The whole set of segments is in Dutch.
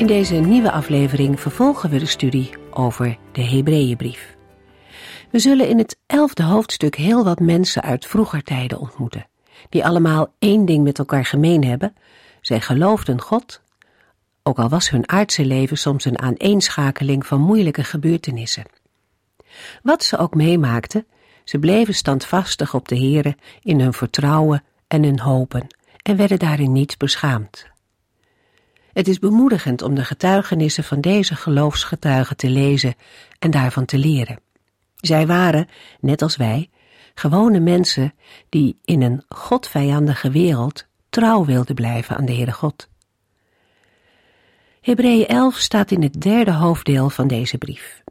In deze nieuwe aflevering vervolgen we de studie over de Hebreeënbrief. We zullen in het elfde hoofdstuk heel wat mensen uit vroeger tijden ontmoeten, die allemaal één ding met elkaar gemeen hebben. Zij geloofden God, ook al was hun aardse leven soms een aaneenschakeling van moeilijke gebeurtenissen. Wat ze ook meemaakten, ze bleven standvastig op de Here in hun vertrouwen en hun hopen en werden daarin niet beschaamd. Het is bemoedigend om de getuigenissen van deze geloofsgetuigen te lezen en daarvan te leren. Zij waren, net als wij, gewone mensen die in een godvijandige wereld trouw wilden blijven aan de Heere God. Hebreeën 11 staat in het derde hoofddeel van deze brief.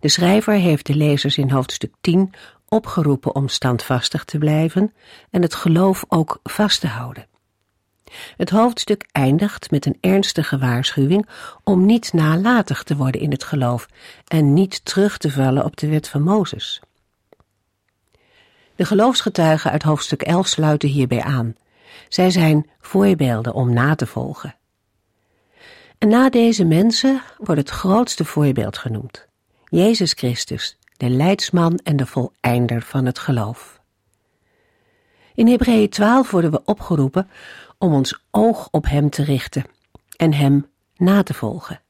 De schrijver heeft de lezers in hoofdstuk 10 opgeroepen om standvastig te blijven en het geloof ook vast te houden. Het hoofdstuk eindigt met een ernstige waarschuwing om niet nalatig te worden in het geloof en niet terug te vallen op de wet van Mozes. De geloofsgetuigen uit hoofdstuk 11 sluiten hierbij aan. Zij zijn voorbeelden om na te volgen. En na deze mensen wordt het grootste voorbeeld genoemd. Jezus Christus, de leidsman en de voleinder van het geloof. In Hebreeën 12 worden we opgeroepen om ons oog op Hem te richten en Hem na te volgen.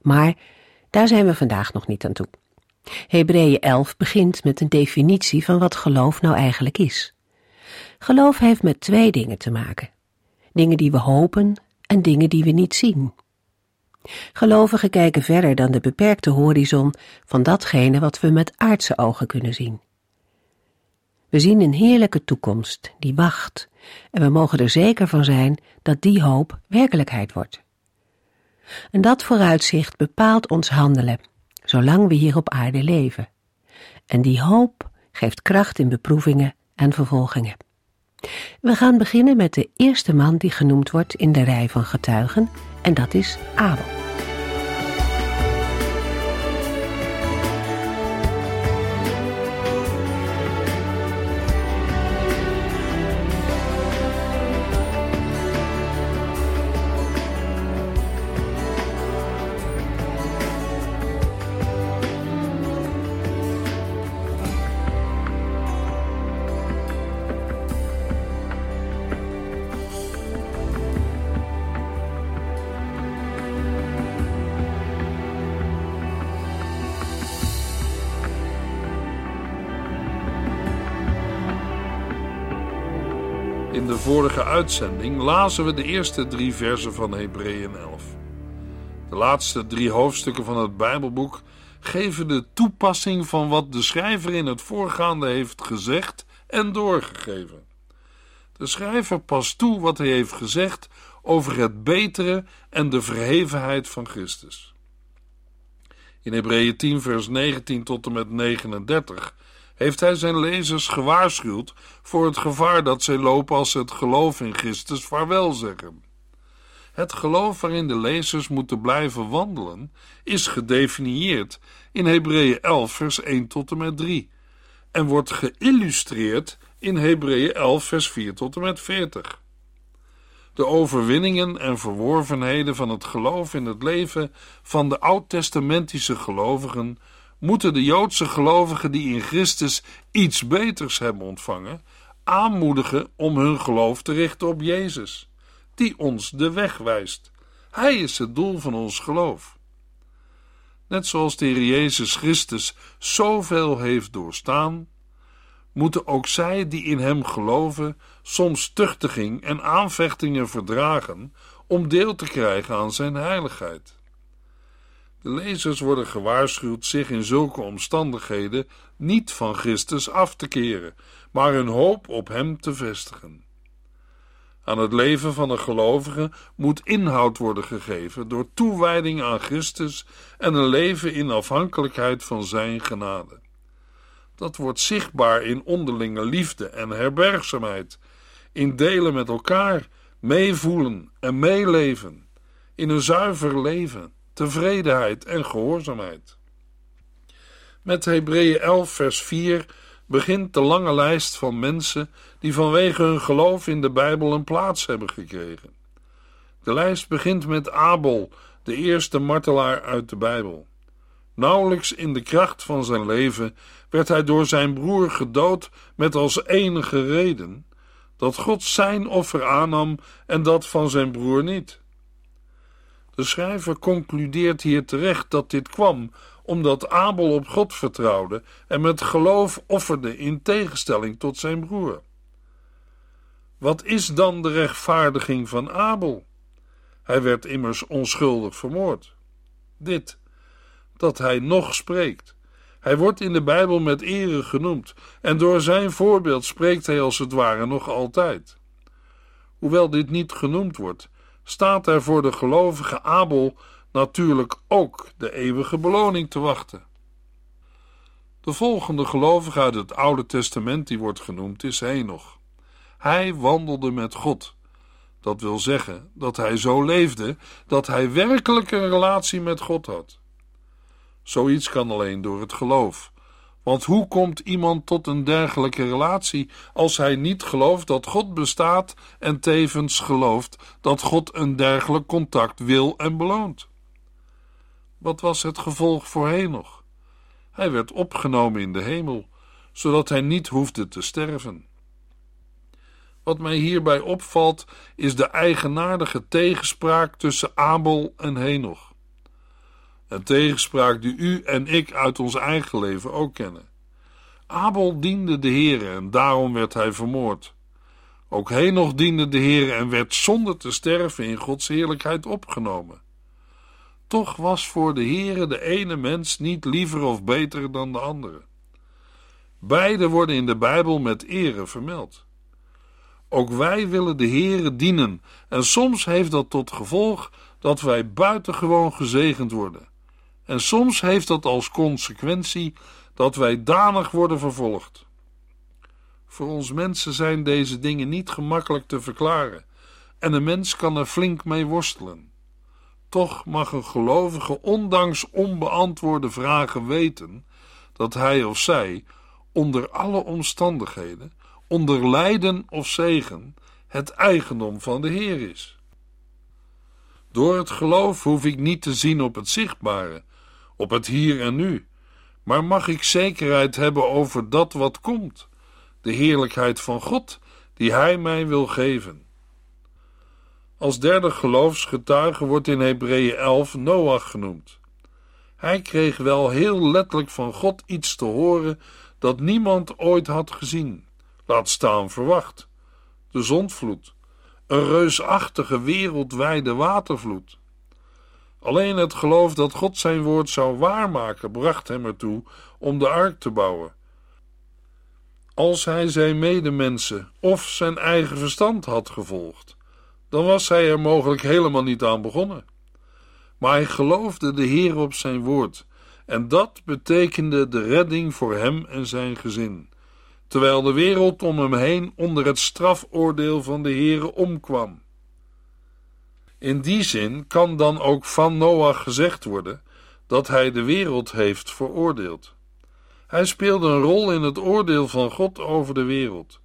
Maar daar zijn we vandaag nog niet aan toe. Hebreeën 11 begint met een definitie van wat geloof nou eigenlijk is. Geloof heeft met twee dingen te maken: dingen die we hopen en dingen die we niet zien. Gelovigen kijken verder dan de beperkte horizon van datgene wat we met aardse ogen kunnen zien. We zien een heerlijke toekomst die wacht en we mogen er zeker van zijn dat die hoop werkelijkheid wordt. En dat vooruitzicht bepaalt ons handelen, zolang we hier op aarde leven. En die hoop geeft kracht in beproevingen en vervolgingen. We gaan beginnen met de eerste man die genoemd wordt in de rij van getuigen, en dat is Abel. Uitzending lazen we de eerste drie versen van Hebreeën 11. De laatste drie hoofdstukken van het Bijbelboek geven de toepassing van wat de schrijver in het voorgaande heeft gezegd en doorgegeven. De schrijver past toe wat hij heeft gezegd over het betere en de verhevenheid van Christus. In Hebreeën 10, vers 19 tot en met 39 heeft hij zijn lezers gewaarschuwd voor het gevaar dat zij lopen als ze het geloof in Christus vaarwel zeggen. Het geloof waarin de lezers moeten blijven wandelen is gedefinieerd in Hebreeën 11 vers 1 tot en met 3 en wordt geïllustreerd in Hebreeën 11 vers 4 tot en met 40. De overwinningen en verworvenheden van het geloof in het leven van de oud-testamentische gelovigen moeten de Joodse gelovigen die in Christus iets beters hebben ontvangen, aanmoedigen om hun geloof te richten op Jezus, die ons de weg wijst. Hij is het doel van ons geloof. Net zoals de Heer Jezus Christus zoveel heeft doorstaan, moeten ook zij die in Hem geloven soms tuchtiging en aanvechtingen verdragen om deel te krijgen aan Zijn heiligheid. De lezers worden gewaarschuwd zich in zulke omstandigheden niet van Christus af te keren, maar hun hoop op Hem te vestigen. Aan het leven van een gelovige moet inhoud worden gegeven door toewijding aan Christus en een leven in afhankelijkheid van Zijn genade. Dat wordt zichtbaar in onderlinge liefde en herbergzaamheid, in delen met elkaar, meevoelen en meeleven, in een zuiver leven, tevredenheid en gehoorzaamheid. Met Hebreeën 11, vers 4 begint de lange lijst van mensen die vanwege hun geloof in de Bijbel een plaats hebben gekregen. De lijst begint met Abel, de eerste martelaar uit de Bijbel. Nauwelijks in de kracht van zijn leven werd hij door zijn broer gedood met als enige reden dat God zijn offer aannam en dat van zijn broer niet. De schrijver concludeert hier terecht dat dit kwam omdat Abel op God vertrouwde en met geloof offerde in tegenstelling tot zijn broer. Wat is dan de rechtvaardiging van Abel? Hij werd immers onschuldig vermoord. Dit, dat hij nog spreekt. Hij wordt in de Bijbel met ere genoemd en door zijn voorbeeld spreekt hij als het ware nog altijd. Hoewel dit niet genoemd wordt, staat er voor de gelovige Abel natuurlijk ook de eeuwige beloning te wachten. De volgende gelovige uit het Oude Testament die wordt genoemd is Henoch. Hij wandelde met God. Dat wil zeggen dat hij zo leefde dat hij werkelijk een relatie met God had. Zoiets kan alleen door het geloof. Want hoe komt iemand tot een dergelijke relatie als hij niet gelooft dat God bestaat en tevens gelooft dat God een dergelijk contact wil en beloont? Wat was het gevolg voor Henoch? Hij werd opgenomen in de hemel, zodat hij niet hoefde te sterven. Wat mij hierbij opvalt, is de eigenaardige tegenspraak tussen Abel en Henoch. Een tegenspraak die u en ik uit ons eigen leven ook kennen. Abel diende de Heere en daarom werd hij vermoord. Ook Henoch diende de Heere en werd zonder te sterven in Gods heerlijkheid opgenomen. Toch was voor de Heere de ene mens niet liever of beter dan de andere. Beide worden in de Bijbel met ere vermeld. Ook wij willen de Heere dienen en soms heeft dat tot gevolg dat wij buitengewoon gezegend worden. En soms heeft dat als consequentie dat wij danig worden vervolgd. Voor ons mensen zijn deze dingen niet gemakkelijk te verklaren en een mens kan er flink mee worstelen. Toch mag een gelovige ondanks onbeantwoorde vragen weten dat hij of zij onder alle omstandigheden, onder lijden of zegen, het eigendom van de Heer is. Door het geloof hoef ik niet te zien op het zichtbare, op het hier en nu, maar mag ik zekerheid hebben over dat wat komt, de heerlijkheid van God die Hij mij wil geven. Als derde geloofsgetuige wordt in Hebreeën 11 Noach genoemd. Hij kreeg wel heel letterlijk van God iets te horen dat niemand ooit had gezien, laat staan verwacht: de zondvloed, een reusachtige wereldwijde watervloed. Alleen het geloof dat God zijn woord zou waarmaken bracht hem ertoe om de ark te bouwen. Als hij zijn medemensen of zijn eigen verstand had gevolgd, dan was hij er mogelijk helemaal niet aan begonnen. Maar hij geloofde de Heer op zijn woord, en dat betekende de redding voor hem en zijn gezin, terwijl de wereld om hem heen onder het strafoordeel van de Heere omkwam. In die zin kan dan ook van Noach gezegd worden dat hij de wereld heeft veroordeeld. Hij speelde een rol in het oordeel van God over de wereld.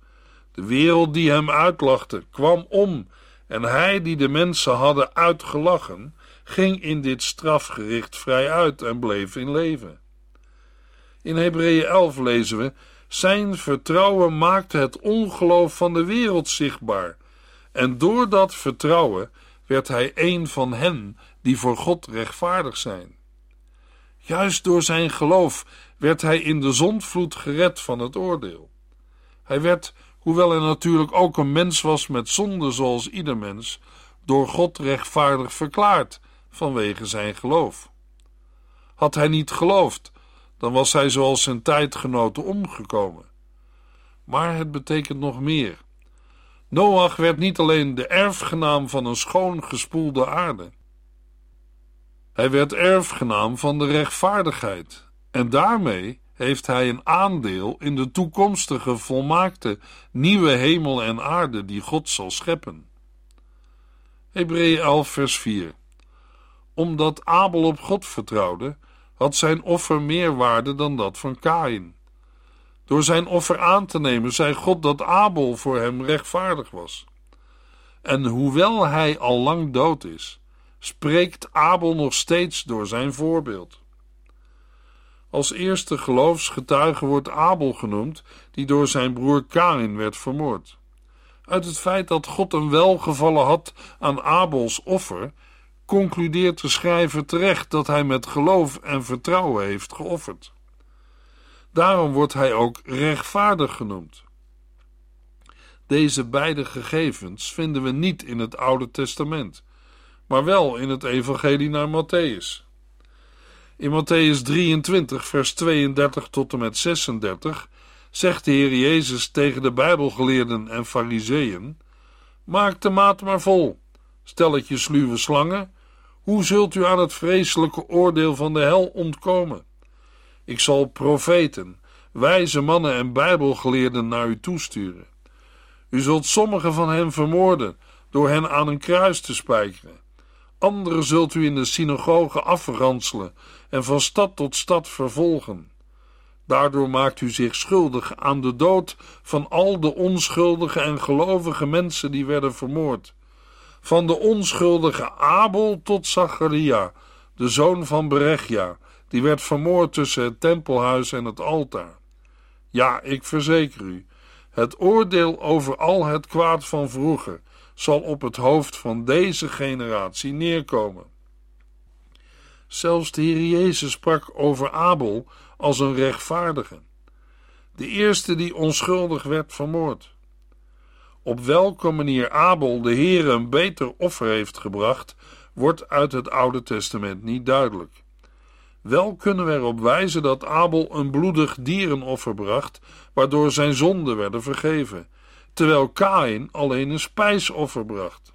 De wereld die hem uitlachte kwam om en hij die de mensen hadden uitgelachen, ging in dit strafgericht vrij uit en bleef in leven. In Hebreeën 11 lezen we: Zijn vertrouwen maakte het ongeloof van de wereld zichtbaar, en door dat vertrouwen werd hij een van hen die voor God rechtvaardig zijn. Juist door zijn geloof werd hij in de zondvloed gered van het oordeel. Hij werd hoewel hij natuurlijk ook een mens was met zonde zoals ieder mens, door God rechtvaardig verklaard vanwege zijn geloof. Had hij niet geloofd, dan was hij zoals zijn tijdgenoten omgekomen. Maar het betekent nog meer. Noach werd niet alleen de erfgenaam van een schoon gespoelde aarde. Hij werd erfgenaam van de rechtvaardigheid en daarmee heeft hij een aandeel in de toekomstige volmaakte nieuwe hemel en aarde die God zal scheppen. Hebreeën 11 vers 4 Omdat Abel op God vertrouwde, had zijn offer meer waarde dan dat van Kain. Door zijn offer aan te nemen, zei God dat Abel voor hem rechtvaardig was. En hoewel hij al lang dood is, spreekt Abel nog steeds door zijn voorbeeld. Als eerste geloofsgetuige wordt Abel genoemd, die door zijn broer Kain werd vermoord. Uit het feit dat God een welgevallen had aan Abels offer, concludeert de schrijver terecht dat hij met geloof en vertrouwen heeft geofferd. Daarom wordt hij ook rechtvaardig genoemd. Deze beide gegevens vinden we niet in het Oude Testament, maar wel in het Evangelie naar Matthäus. In Matthäus 23, vers 32 tot en met 36 zegt de Heer Jezus tegen de Bijbelgeleerden en Fariseeën: Maak de maat maar vol, stelletje sluwe slangen, hoe zult u aan het vreselijke oordeel van de hel ontkomen? Ik zal profeten, wijze mannen en Bijbelgeleerden naar u toesturen. U zult sommigen van hen vermoorden door hen aan een kruis te spijkeren. Anderen zult u in de synagogen afranselen en van stad tot stad vervolgen. Daardoor maakt u zich schuldig aan de dood van al de onschuldige en gelovige mensen die werden vermoord. Van de onschuldige Abel tot Zacharia, de zoon van Berechia, die werd vermoord tussen het tempelhuis en het altaar. Ja, ik verzeker u, het oordeel over al het kwaad van vroeger zal op het hoofd van deze generatie neerkomen. Zelfs de Heer Jezus sprak over Abel als een rechtvaardige, de eerste die onschuldig werd vermoord. Op welke manier Abel de Heer een beter offer heeft gebracht, wordt uit het Oude Testament niet duidelijk. Wel kunnen we erop wijzen dat Abel een bloedig dierenoffer bracht, waardoor zijn zonden werden vergeven, terwijl Kain alleen een spijsoffer bracht.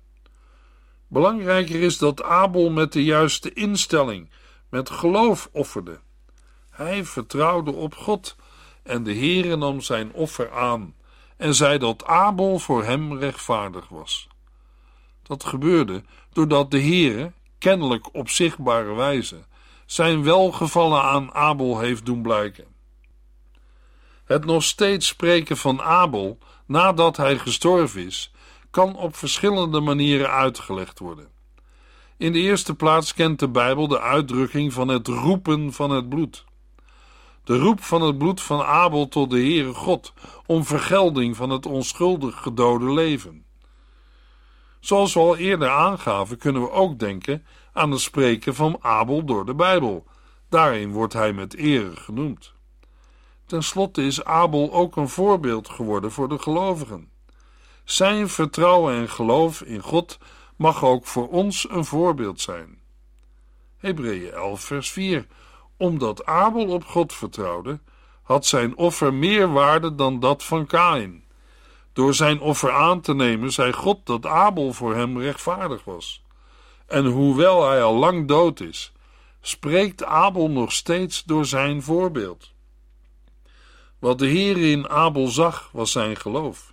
Belangrijker is dat Abel met de juiste instelling, met geloof offerde. Hij vertrouwde op God en de Heere nam zijn offer aan en zei dat Abel voor hem rechtvaardig was. Dat gebeurde doordat de Heere, kennelijk op zichtbare wijze, zijn welgevallen aan Abel heeft doen blijken. Het nog steeds spreken van Abel nadat hij gestorven is, kan op verschillende manieren uitgelegd worden. In de eerste plaats kent de Bijbel de uitdrukking van het roepen van het bloed. De roep van het bloed van Abel tot de Heere God om vergelding van het onschuldig gedode leven. Zoals we al eerder aangaven, kunnen we ook denken aan het spreken van Abel door de Bijbel. Daarin wordt hij met ere genoemd. Ten slotte is Abel ook een voorbeeld geworden voor de gelovigen. Zijn vertrouwen en geloof in God mag ook voor ons een voorbeeld zijn. Hebreeën 11, vers 4. Omdat Abel op God vertrouwde, had zijn offer meer waarde dan dat van Kain. Door zijn offer aan te nemen, zei God dat Abel voor hem rechtvaardig was. En hoewel hij al lang dood is, spreekt Abel nog steeds door zijn voorbeeld. Wat de Heer in Abel zag, was zijn geloof.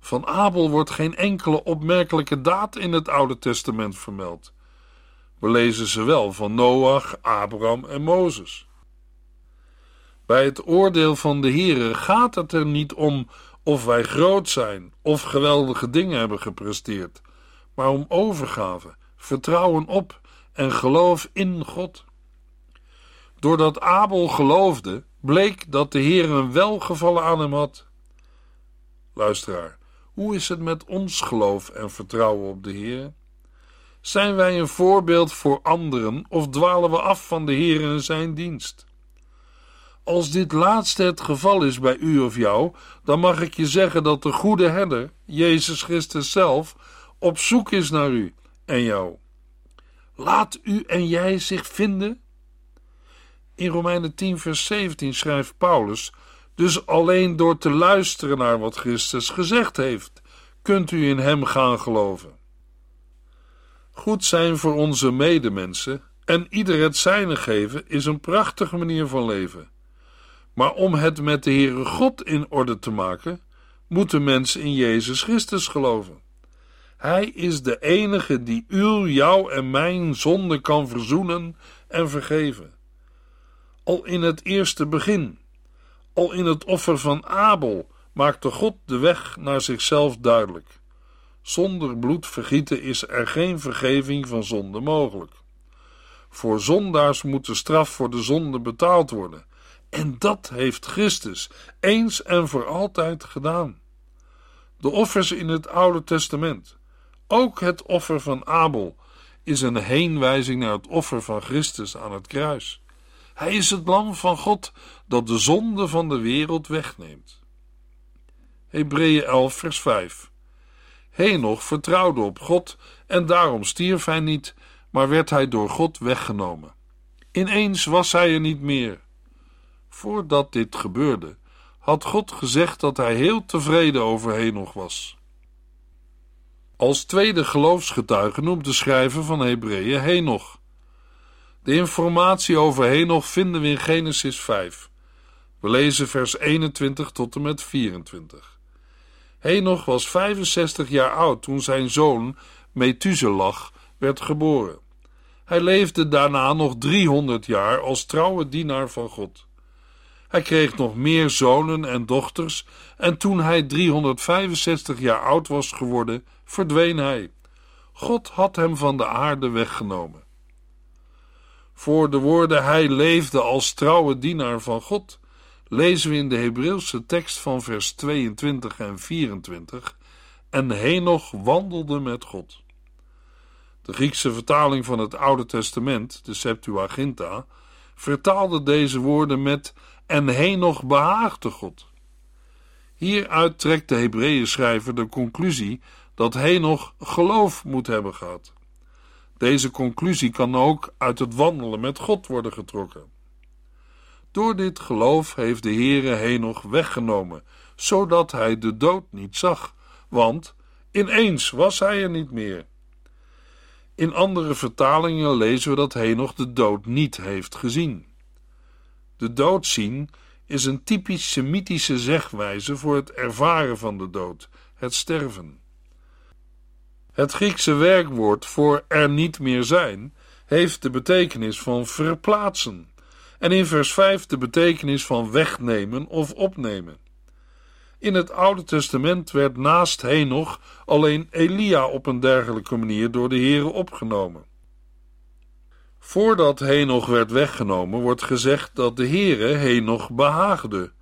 Van Abel wordt geen enkele opmerkelijke daad in het Oude Testament vermeld. We lezen ze wel van Noach, Abraham en Mozes. Bij het oordeel van de Heere gaat het er niet om of wij groot zijn of geweldige dingen hebben gepresteerd, maar om overgave, vertrouwen op en geloof in God. Doordat Abel geloofde, bleek dat de Heer een welgevallen aan hem had. Luisteraar, hoe is het met ons geloof en vertrouwen op de Heer? Zijn wij een voorbeeld voor anderen of dwalen we af van de Heer en zijn dienst? Als dit laatste het geval is bij u of jou, dan mag ik je zeggen dat de goede herder, Jezus Christus zelf, op zoek is naar u en jou. Laat u en jij zich vinden? In Romeinen 10, vers 17 schrijft Paulus: Dus alleen door te luisteren naar wat Christus gezegd heeft, kunt u in hem gaan geloven. Goed zijn voor onze medemensen en ieder het zijne geven is een prachtige manier van leven. Maar om het met de Heere God in orde te maken, moeten mensen in Jezus Christus geloven. Hij is de enige die uw, jou en mijn zonde kan verzoenen en vergeven. Al in het eerste begin, al in het offer van Abel, maakte God de weg naar zichzelf duidelijk. Zonder bloedvergieten is er geen vergeving van zonde mogelijk. Voor zondaars moet de straf voor de zonde betaald worden. En dat heeft Christus eens en voor altijd gedaan. De offers in het Oude Testament, ook het offer van Abel, is een heenwijzing naar het offer van Christus aan het kruis. Hij is het lam van God dat de zonde van de wereld wegneemt. Hebreeën 11, vers 5. Henoch vertrouwde op God en daarom stierf hij niet, maar werd hij door God weggenomen. Ineens was hij er niet meer. Voordat dit gebeurde, had God gezegd dat hij heel tevreden over Henoch was. Als tweede geloofsgetuige noemt de schrijver van Hebreeën Henoch. De informatie over Henoch vinden we in Genesis 5. We lezen vers 21 tot en met 24. Henoch was 65 jaar oud toen zijn zoon Methuselah werd geboren. Hij leefde daarna nog 300 jaar als trouwe dienaar van God. Hij kreeg nog meer zonen en dochters en toen hij 365 jaar oud was geworden, verdween hij. God had hem van de aarde weggenomen. Voor de woorden hij leefde als trouwe dienaar van God lezen we in de Hebreeuwse tekst van vers 22 en 24 en Henoch wandelde met God. De Griekse vertaling van het Oude Testament, de Septuaginta, vertaalde deze woorden met en Henoch behaagde God. Hieruit trekt de Hebreeën schrijver de conclusie dat Henoch geloof moet hebben gehad. Deze conclusie kan ook uit het wandelen met God worden getrokken. Door dit geloof heeft de Heere Henoch weggenomen, zodat hij de dood niet zag, want ineens was hij er niet meer. In andere vertalingen lezen we dat Henoch de dood niet heeft gezien. De dood zien is een typisch Semitische zegwijze voor het ervaren van de dood, het sterven. Het Griekse werkwoord voor er niet meer zijn heeft de betekenis van verplaatsen en in vers 5 de betekenis van wegnemen of opnemen. In het Oude Testament werd naast Henoch alleen Elia op een dergelijke manier door de Here opgenomen. Voordat Henoch werd weggenomen, wordt gezegd dat de Heere Henoch behaagde.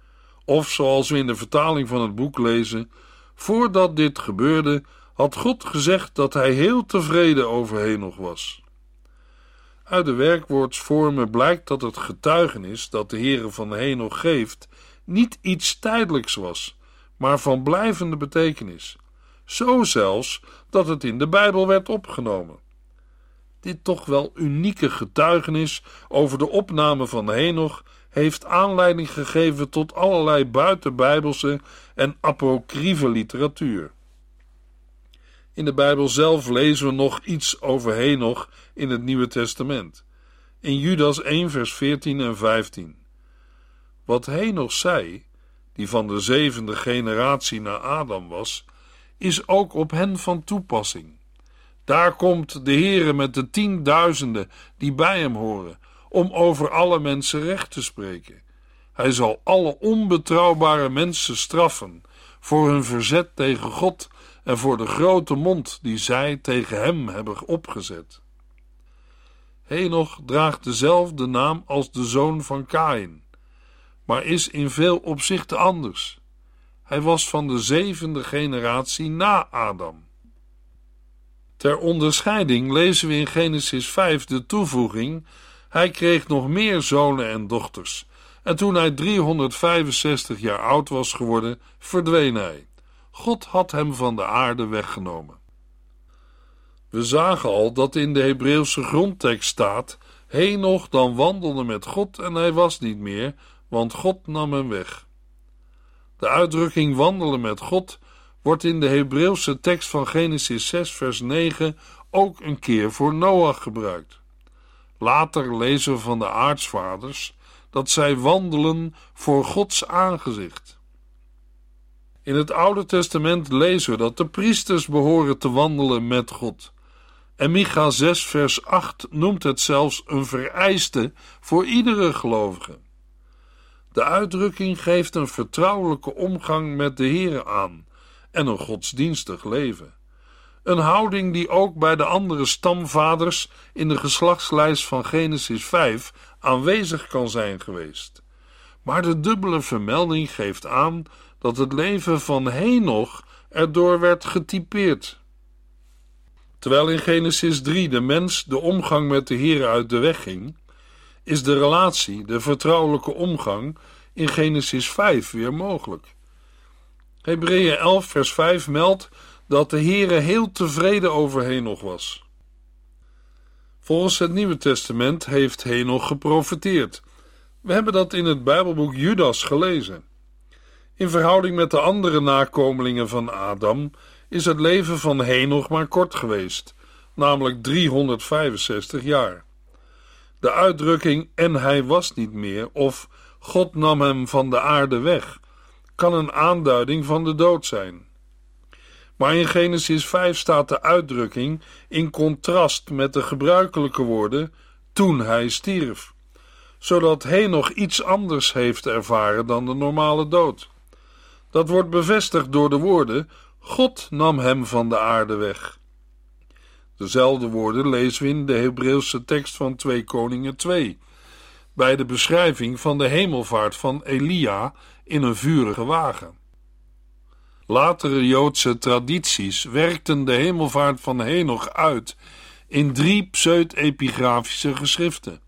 Of zoals we in de vertaling van het boek lezen: Voordat dit gebeurde, had God gezegd dat hij heel tevreden over Henoch was. Uit de werkwoordsvormen blijkt dat het getuigenis dat de Heere van Henoch geeft niet iets tijdelijks was, maar van blijvende betekenis. Zo zelfs dat het in de Bijbel werd opgenomen. Dit toch wel unieke getuigenis over de opname van Henoch heeft aanleiding gegeven tot allerlei buitenbijbelse en apocryfe literatuur. In de Bijbel zelf lezen we nog iets over Henoch in het Nieuwe Testament. In Judas 1 vers 14 en 15. Wat Henoch zei, die van de zevende generatie na Adam was, is ook op hen van toepassing. Daar komt de Heere met de tienduizenden die bij hem horen, om over alle mensen recht te spreken. Hij zal alle onbetrouwbare mensen straffen voor hun verzet tegen God en voor de grote mond die zij tegen hem hebben opgezet. Henoch draagt dezelfde naam als de zoon van Kain, maar is in veel opzichten anders. Hij was van de zevende generatie na Adam. Ter onderscheiding lezen we in Genesis 5 de toevoeging: Hij kreeg nog meer zonen en dochters. En toen hij 365 jaar oud was geworden, verdween hij. God had hem van de aarde weggenomen. We zagen al dat in de Hebreeuwse grondtekst staat: Henoch dan wandelde met God en hij was niet meer, want God nam hem weg. De uitdrukking wandelen met God wordt in de Hebreeuwse tekst van Genesis 6, vers 9 ook een keer voor Noach gebruikt. Later lezen we van de aartsvaders dat zij wandelen voor Gods aangezicht. In het Oude Testament lezen we dat de priesters behoren te wandelen met God. En Micha 6, vers 8 noemt het zelfs een vereiste voor iedere gelovige. De uitdrukking geeft een vertrouwelijke omgang met de Heer aan en een godsdienstig leven. Een houding die ook bij de andere stamvaders in de geslachtslijst van Genesis 5 aanwezig kan zijn geweest. Maar de dubbele vermelding geeft aan dat het leven van Henoch erdoor werd getypeerd. Terwijl in Genesis 3 de mens de omgang met de Heer uit de weg ging, is de relatie, de vertrouwelijke omgang, in Genesis 5 weer mogelijk. Hebreeën 11 vers 5 meldt dat de Heere heel tevreden over Henoch was. Volgens het Nieuwe Testament heeft Henoch geprofeteerd. We hebben dat in het Bijbelboek Judas gelezen. In verhouding met de andere nakomelingen van Adam is het leven van Henoch maar kort geweest, namelijk 365 jaar. De uitdrukking en hij was niet meer of God nam hem van de aarde weg kan een aanduiding van de dood zijn. Maar in Genesis 5 staat de uitdrukking in contrast met de gebruikelijke woorden toen hij stierf, zodat hij nog iets anders heeft ervaren dan de normale dood. Dat wordt bevestigd door de woorden: God nam hem van de aarde weg. Dezelfde woorden lezen we in de Hebreeuwse tekst van 2 Koningen 2, bij de beschrijving van de hemelvaart van Elia in een vurige wagen. Latere Joodse tradities werkten de hemelvaart van Henoch uit in drie pseudepigrafische geschriften,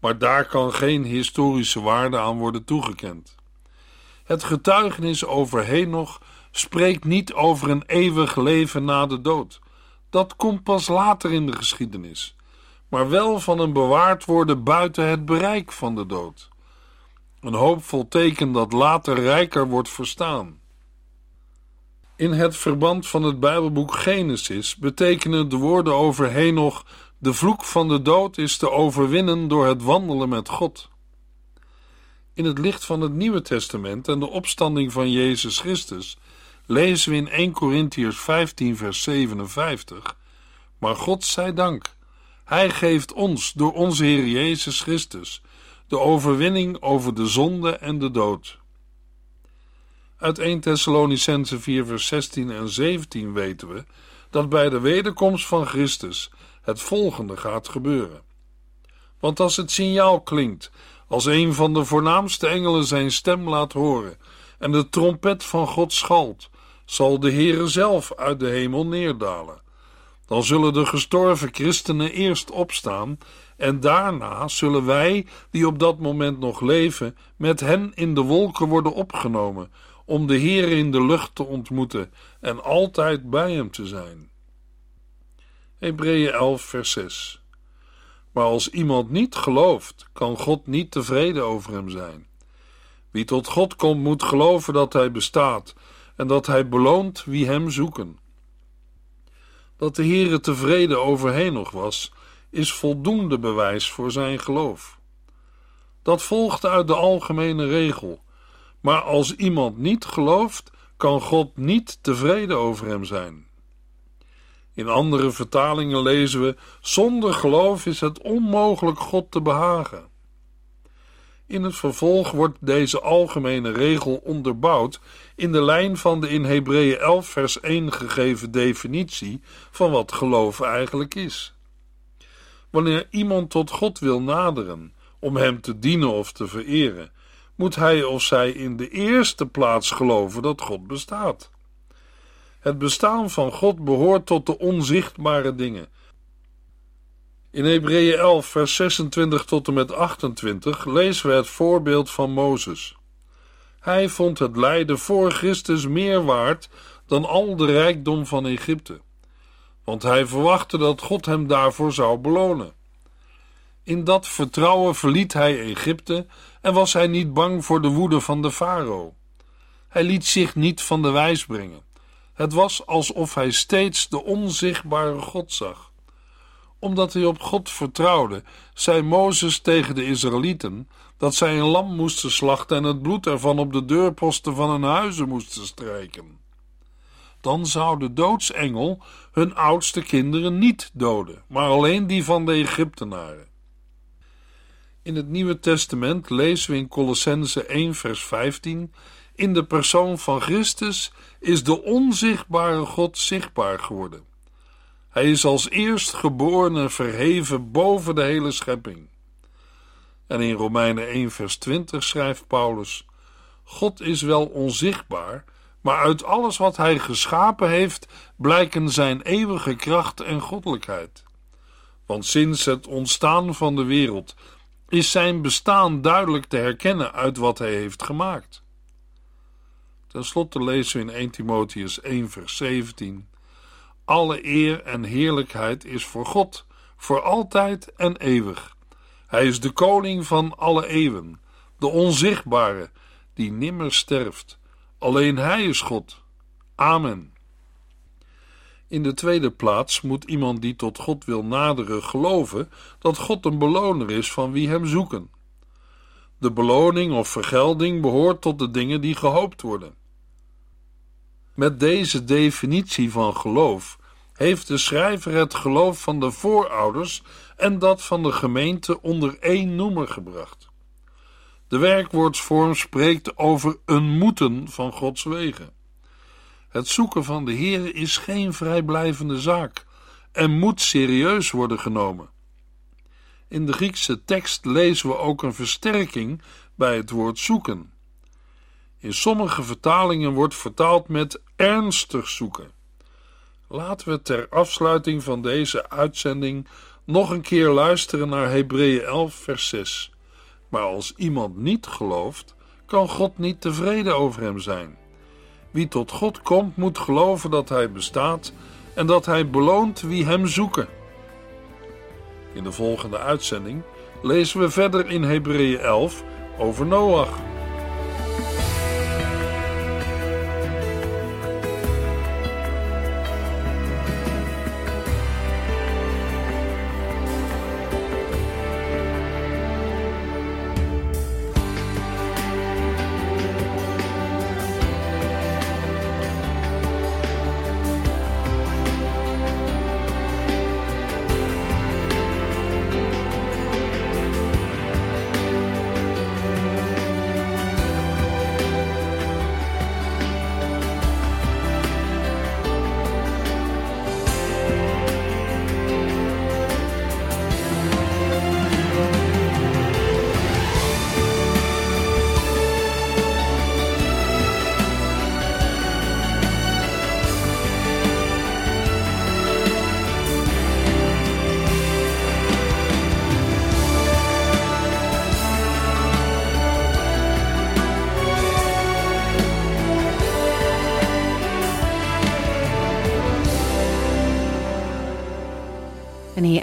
maar daar kan geen historische waarde aan worden toegekend. Het getuigenis over Henoch spreekt niet over een eeuwig leven na de dood. Dat komt pas later in de geschiedenis, maar wel van een bewaard worden buiten het bereik van de dood. Een hoopvol teken dat later rijker wordt verstaan. In het verband van het Bijbelboek Genesis betekenen de woorden over Henoch: de vloek van de dood is te overwinnen door het wandelen met God. In het licht van het Nieuwe Testament en de opstanding van Jezus Christus lezen we in 1 Corinthiërs 15, vers 57: Maar God zij dank, Hij geeft ons door onze Heer Jezus Christus de overwinning over de zonde en de dood. Uit 1 Thessalonicense 4 vers 16 en 17 weten we dat bij de wederkomst van Christus het volgende gaat gebeuren. Want als het signaal klinkt, als een van de voornaamste engelen zijn stem laat horen en de trompet van God schalt, zal de Heere zelf uit de hemel neerdalen. Dan zullen de gestorven christenen eerst opstaan en daarna zullen wij, die op dat moment nog leven, met hen in de wolken worden opgenomen, om de Heer in de lucht te ontmoeten en altijd bij hem te zijn. Hebreeën 11, vers 6. Maar als iemand niet gelooft, kan God niet tevreden over hem zijn. Wie tot God komt, moet geloven dat hij bestaat en dat hij beloont wie hem zoeken. Dat de Heere tevreden over nog was, is voldoende bewijs voor zijn geloof. Dat volgt uit de algemene regel. Maar als iemand niet gelooft, kan God niet tevreden over hem zijn. In andere vertalingen lezen we: Zonder geloof is het onmogelijk God te behagen. In het vervolg wordt deze algemene regel onderbouwd in de lijn van de in Hebreeën 11 vers 1 gegeven definitie van wat geloof eigenlijk is. Wanneer iemand tot God wil naderen om Hem te dienen of te vereren, moet hij of zij in de eerste plaats geloven dat God bestaat. Het bestaan van God behoort tot de onzichtbare dingen. In Hebreeën 11, vers 26 tot en met 28 lezen we het voorbeeld van Mozes. Hij vond het lijden voor Christus meer waard dan al de rijkdom van Egypte want hij verwachtte dat God hem daarvoor zou belonen. In dat vertrouwen verliet hij Egypte en was hij niet bang voor de woede van de farao. Hij liet zich niet van de wijs brengen. Het was alsof hij steeds de onzichtbare God zag. Omdat hij op God vertrouwde, zei Mozes tegen de Israëlieten dat zij een lam moesten slachten en het bloed ervan op de deurposten van hun huizen moesten strijken. Dan zou de doodsengel hun oudste kinderen niet doden, maar alleen die van de Egyptenaren. In het Nieuwe Testament lezen we in Colossense 1 vers 15 in de persoon van Christus is de onzichtbare God zichtbaar geworden. Hij is als eerst geboren verheven boven de hele schepping. En in Romeinen 1 vers 20 schrijft Paulus: God is wel onzichtbaar, maar uit alles wat hij geschapen heeft blijken zijn eeuwige kracht en goddelijkheid. Want sinds het ontstaan van de wereld is zijn bestaan duidelijk te herkennen uit wat hij heeft gemaakt. Ten slotte lezen we in 1 Timotheus 1 vers 17 Alle eer en heerlijkheid is voor God, voor altijd en eeuwig. Hij is de koning van alle eeuwen, de onzichtbare, die nimmer sterft. Alleen Hij is God. Amen. In de tweede plaats moet iemand die tot God wil naderen geloven dat God een beloner is van wie Hem zoeken. De beloning of vergelding behoort tot de dingen die gehoopt worden. Met deze definitie van geloof heeft de schrijver het geloof van de voorouders en dat van de gemeente onder één noemer gebracht. De werkwoordsvorm spreekt over een moeten van Gods wegen. Het zoeken van de Heer is geen vrijblijvende zaak en moet serieus worden genomen. In de Griekse tekst lezen we ook een versterking bij het woord zoeken. In sommige vertalingen wordt vertaald met ernstig zoeken. Laten we ter afsluiting van deze uitzending nog een keer luisteren naar Hebreeën 11, vers 6. Maar als iemand niet gelooft, kan God niet tevreden over hem zijn. Wie tot God komt, moet geloven dat Hij bestaat en dat Hij beloont wie Hem zoeken. In de volgende uitzending lezen we verder in Hebreeën 11 over Noach.